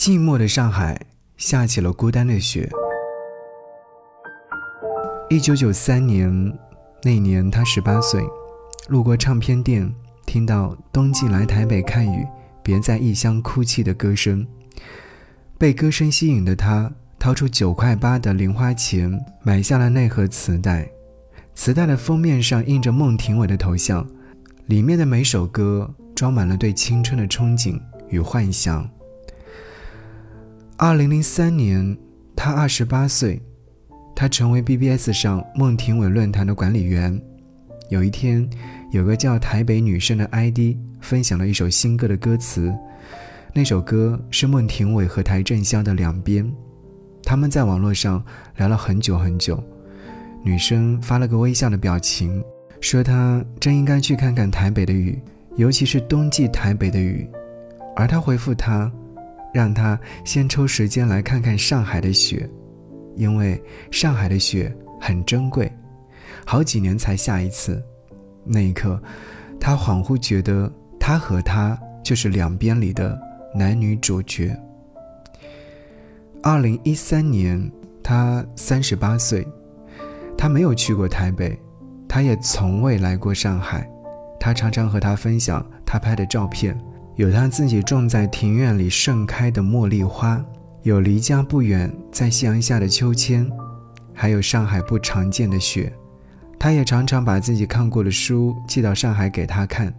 寂寞的上海下起了孤单的雪。一九九三年那年，他十八岁，路过唱片店，听到“冬季来台北看雨，别在异乡哭泣”的歌声，被歌声吸引的他，掏出九块八的零花钱买下了那盒磁带。磁带的封面上印着孟庭苇的头像，里面的每首歌装满了对青春的憧憬与幻想。二零零三年，他二十八岁，他成为 BBS 上孟庭苇论坛的管理员。有一天，有个叫台北女生的 ID 分享了一首新歌的歌词，那首歌是孟庭苇和邰正宵的《两边》，他们在网络上聊了很久很久。女生发了个微笑的表情，说她真应该去看看台北的雨，尤其是冬季台北的雨。而他回复她，让他先抽时间来看看上海的雪，因为上海的雪很珍贵，好几年才下一次。那一刻，他恍惚觉得他和他就是两边里的男女主角。二零一三年，他三十八岁。他没有去过台北，他也从未来过上海。他常常和他分享他拍的照片，有他自己种在庭院里盛开的茉莉花，有离家不远在夕阳下的秋千，还有上海不常见的雪。他也常常把自己看过的书寄到上海给他看，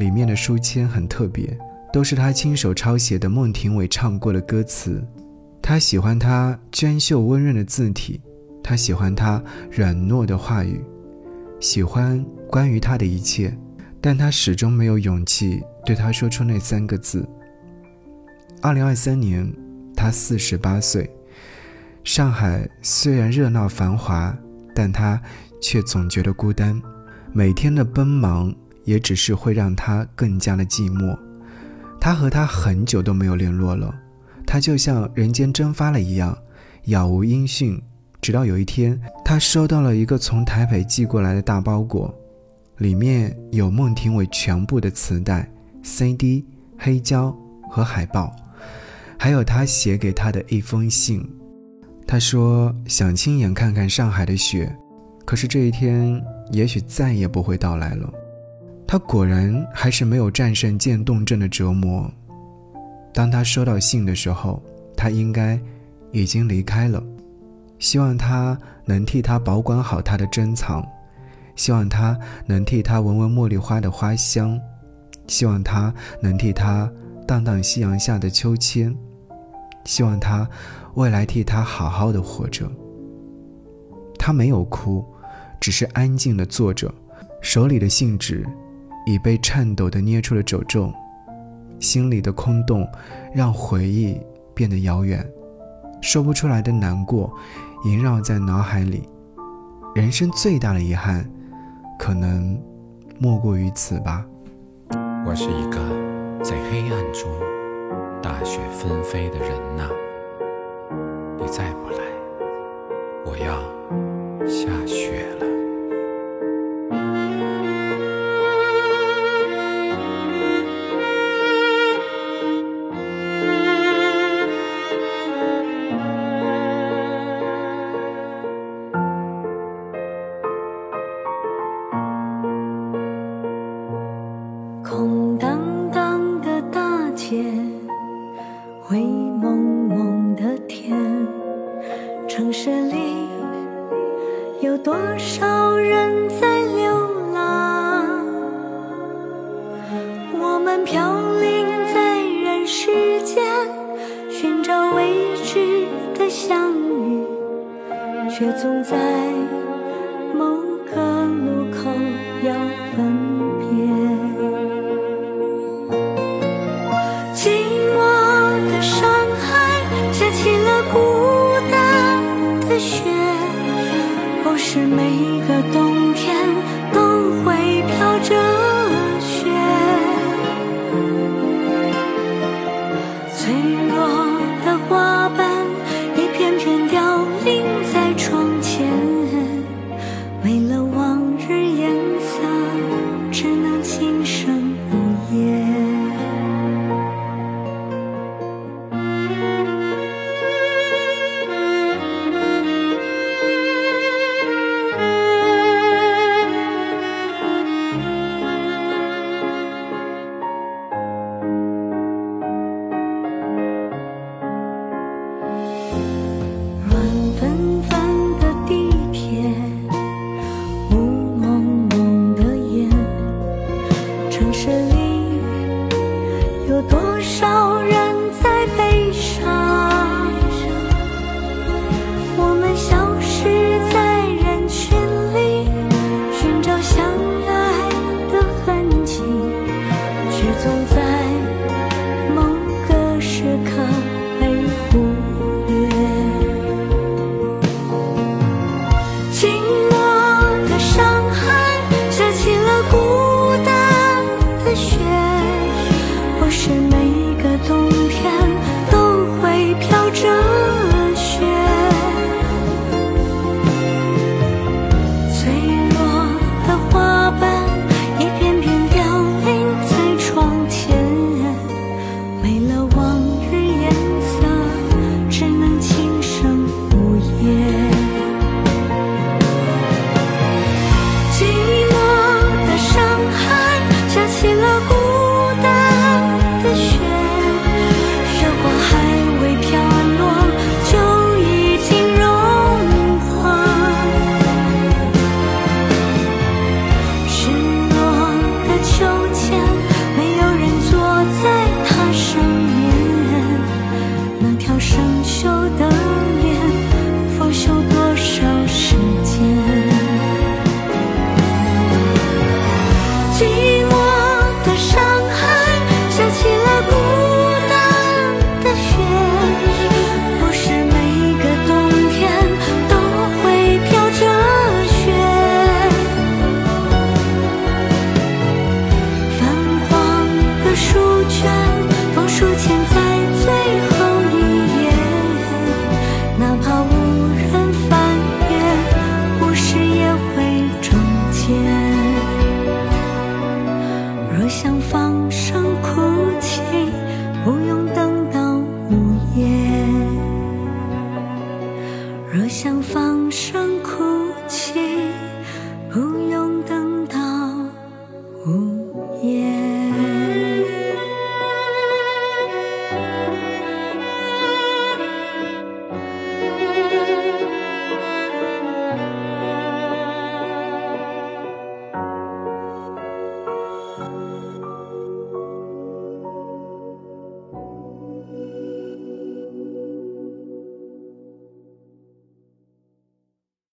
里面的书签很特别，都是他亲手抄写的孟庭苇唱过的歌词。他喜欢他娟秀温润的字体。他喜欢他软糯的话语，喜欢关于他的一切，但他始终没有勇气对他说出那三个字。二零二三年，他四十八岁。上海虽然热闹繁华，但他却总觉得孤单。每天的奔忙也只是会让他更加的寂寞。他和他很久都没有联络了，他就像人间蒸发了一样，杳无音讯。直到有一天，他收到了一个从台北寄过来的大包裹，里面有孟庭苇全部的磁带、CD、黑胶和海报，还有他写给他的一封信。他说想亲眼看看上海的雪，可是这一天也许再也不会到来了。他果然还是没有战胜渐冻症的折磨。当他收到信的时候，他应该已经离开了。希望他能替他保管好他的珍藏，希望他能替他闻闻茉莉花的花香，希望他能替他荡荡夕阳下的秋千，希望他未来替他好好的活着。他没有哭，只是安静的坐着，手里的信纸已被颤抖的捏出了褶皱，心里的空洞让回忆变得遥远，说不出来的难过。萦绕在脑海里，人生最大的遗憾，可能莫过于此吧。我是一个在黑暗中大雪纷飞的人呐，你再不来，我要下雪了。城市里有多少人在流浪？我们飘零在人世间，寻找未知的相遇，却总在雪，不是每一个冬。